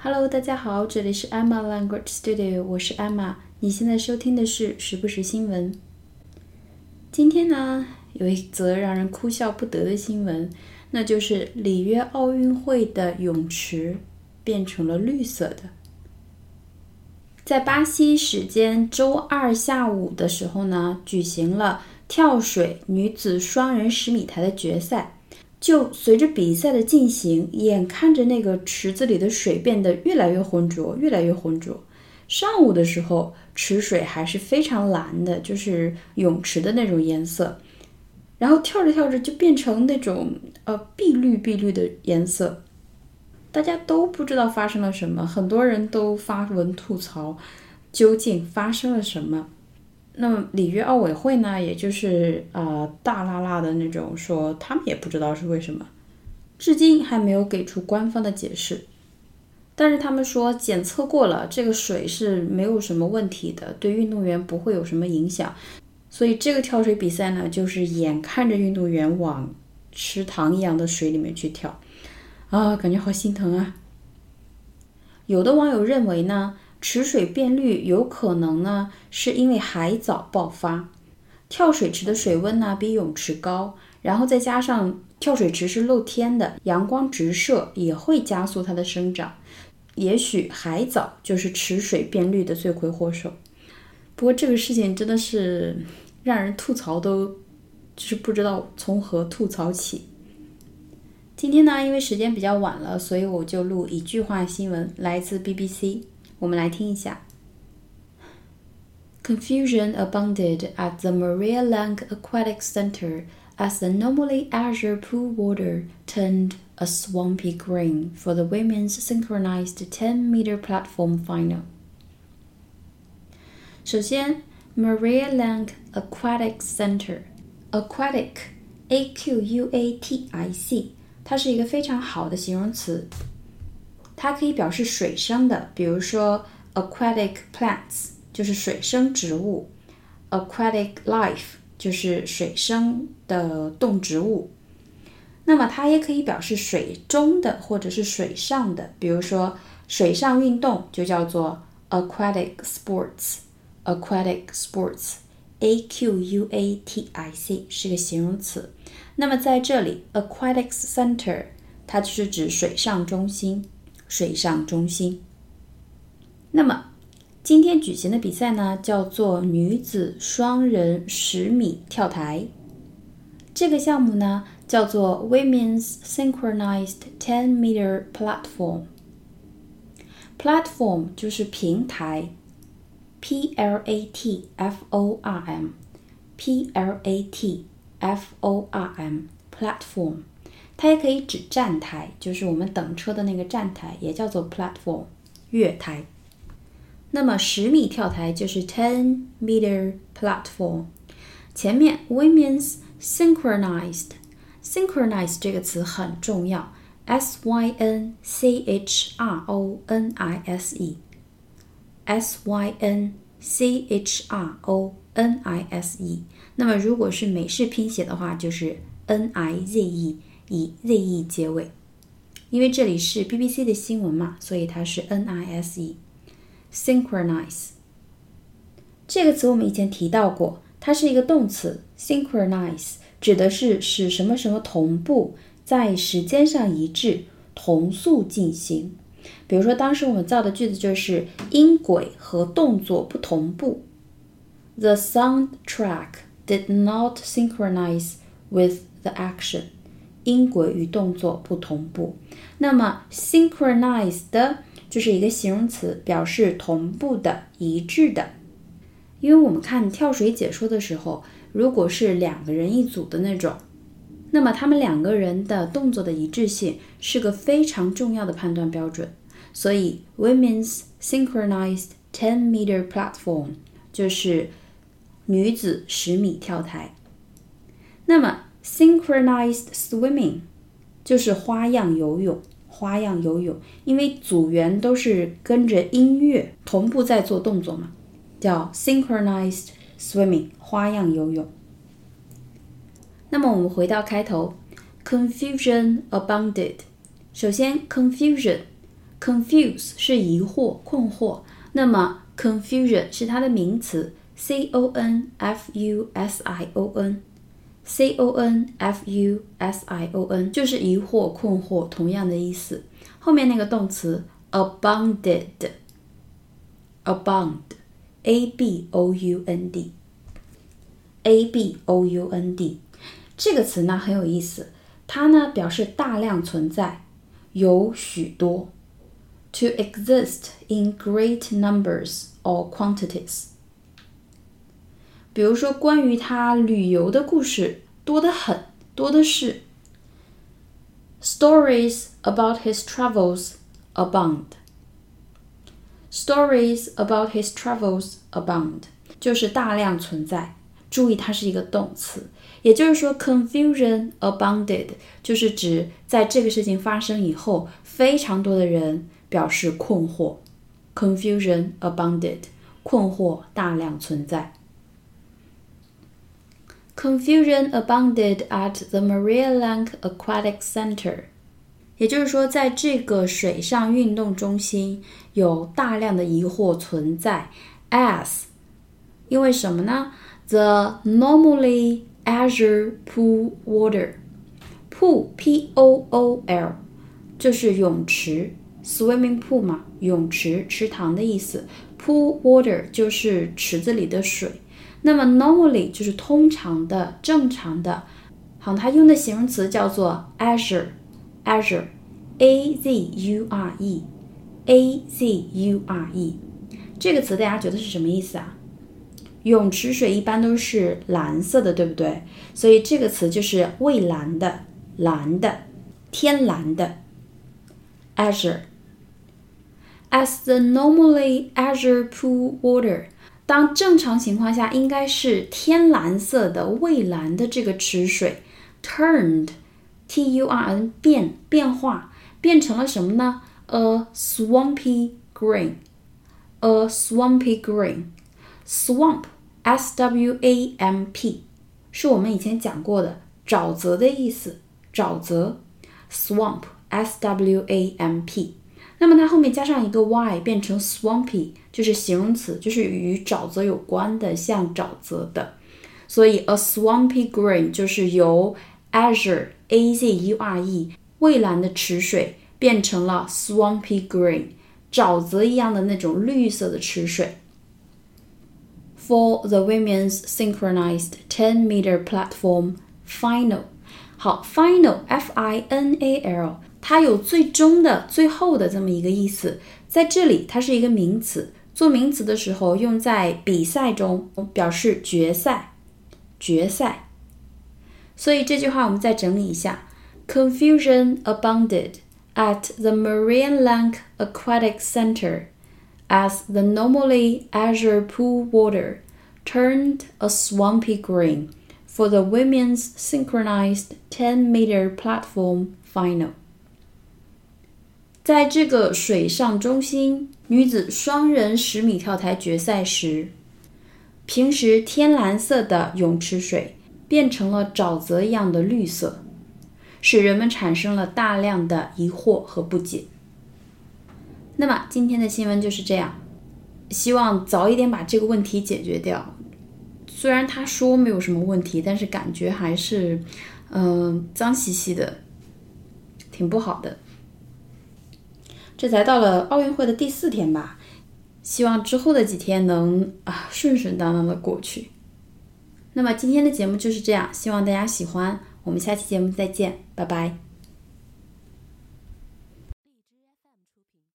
Hello，大家好，这里是 Emma Language Studio，我是 Emma。你现在收听的是时不时新闻。今天呢，有一则让人哭笑不得的新闻，那就是里约奥运会的泳池变成了绿色的。在巴西时间周二下午的时候呢，举行了跳水女子双人十米台的决赛。就随着比赛的进行，眼看着那个池子里的水变得越来越浑浊，越来越浑浊。上午的时候，池水还是非常蓝的，就是泳池的那种颜色。然后跳着跳着就变成那种呃碧绿碧绿的颜色，大家都不知道发生了什么，很多人都发文吐槽，究竟发生了什么？那么里约奥委会呢，也就是啊大拉拉的那种说，他们也不知道是为什么，至今还没有给出官方的解释。但是他们说检测过了，这个水是没有什么问题的，对运动员不会有什么影响。所以这个跳水比赛呢，就是眼看着运动员往池塘一样的水里面去跳，啊，感觉好心疼啊。有的网友认为呢。池水变绿有可能呢，是因为海藻爆发。跳水池的水温呢比泳池高，然后再加上跳水池是露天的，阳光直射也会加速它的生长。也许海藻就是池水变绿的罪魁祸首。不过这个事情真的是让人吐槽都就是不知道从何吐槽起。今天呢，因为时间比较晚了，所以我就录一句话新闻，来自 BBC。我们来听一下。Confusion abounded at the Maria Lang Aquatic Center as the normally azure pool water turned a swampy green for the women's synchronized 10 meter platform final. 首先，Maria Lang Aquatic Center Aquatic A Q U A T I C，它是一个非常好的形容词。 它可以表示水生的，比如说 aquatic plants 就是水生植物，aquatic life 就是水生的动植物。那么它也可以表示水中的或者是水上的，比如说水上运动就叫做 aquatic sports，aquatic sports，a q u a t i c 是个形容词。那么在这里，aquatic center 它就是指水上中心。水上中心。那么，今天举行的比赛呢，叫做女子双人十米跳台。这个项目呢，叫做 Women's Synchronized Ten Meter Platform。Platform 就是平台，P L A T F O R M，P L A T F O R M，Platform。它也可以指站台，就是我们等车的那个站台，也叫做 platform 月台。那么十米跳台就是 ten meter platform。前面 women's synchronized，synchronized 这个词很重要，s y n c h r o n i s e，s y n c h r o n i s e。那么如果是美式拼写的话，就是 n i z e。以 ze 结尾，因为这里是 BBC 的新闻嘛，所以它是 nise。synchronize 这个词我们以前提到过，它是一个动词。synchronize 指的是使什么什么同步，在时间上一致，同速进行。比如说，当时我们造的句子就是音轨和动作不同步。The soundtrack did not synchronize with the action. 音轨与动作不同步，那么 synchronized 就是一个形容词，表示同步的、一致的。因为我们看跳水解说的时候，如果是两个人一组的那种，那么他们两个人的动作的一致性是个非常重要的判断标准。所以 women's synchronized ten meter platform 就是女子十米跳台。那么 Synchronized swimming 就是花样游泳，花样游泳，因为组员都是跟着音乐同步在做动作嘛，叫 synchronized swimming，花样游泳。那么我们回到开头，confusion abounded。首先，confusion confuse 是疑惑、困惑，那么 confusion 是它的名词，C-O-N-F-U-S-I-O-N n，c o n f u s i o n 就是疑惑、困惑，同样的意思。后面那个动词 abounded，abound，a b o u n d，a b o u n d，这个词呢很有意思，它呢表示大量存在，有许多。to exist in great numbers or quantities。 比如说，关于他旅游的故事多得很，多的是。Stories about his travels abound. Stories about his travels abound，就是大量存在。注意，它是一个动词，也就是说，confusion abounded 就是指在这个事情发生以后，非常多的人表示困惑，confusion abounded，困惑大量存在。Confusion abounded at the Maria Lang Aquatic Center，也就是说，在这个水上运动中心有大量的疑惑存在。As，因为什么呢？The normally azure pool water，pool p o o l 就是泳池。Swimming pool 嘛，泳池、池塘的意思。Pool water 就是池子里的水。 那么 normally 就是通常的、正常的。好，它用的形容词叫做 azure，azure，a z u r e，a z u r e。这个词大家觉得是什么意思啊？泳池水一般都是蓝色的，对不对？所以这个词就是蔚蓝的、蓝的、天蓝的，azure。As the normally azure pool water，当正常情况下应该是天蓝色的、蔚蓝的这个池水，turned，t u r n 变变化变成了什么呢？A swampy green，a swampy green，swamp，s w a m p，是我们以前讲过的沼泽的意思，沼泽，swamp，s w a m p。 那么它后面加上一个 y，变成 swampy，就是形容词，就是与沼泽有关的，像沼泽的。所以 a swampy green 就是由 azure a z u r e 蔚蓝的池水变成了 swampy green，沼泽一样的那种绿色的池水。For the women's synchronized 10-meter platform final，好，final f i n a l。它有最终的、最后的这么一个意思，在这里它是一个名词，做名词的时候用在比赛中，表示决赛、决赛。所以这句话我们再整理一下：Confusion abounded at the Marian Lang Aquatic Center as the normally azure pool water turned a swampy green for the women's synchronized 10-meter platform final. 在这个水上中心女子双人十米跳台决赛时，平时天蓝色的泳池水变成了沼泽一样的绿色，使人们产生了大量的疑惑和不解。那么今天的新闻就是这样，希望早一点把这个问题解决掉。虽然他说没有什么问题，但是感觉还是，嗯，脏兮兮的，挺不好的。这才到了奥运会的第四天吧，希望之后的几天能啊顺顺当当的过去。那么今天的节目就是这样，希望大家喜欢，我们下期节目再见，拜拜。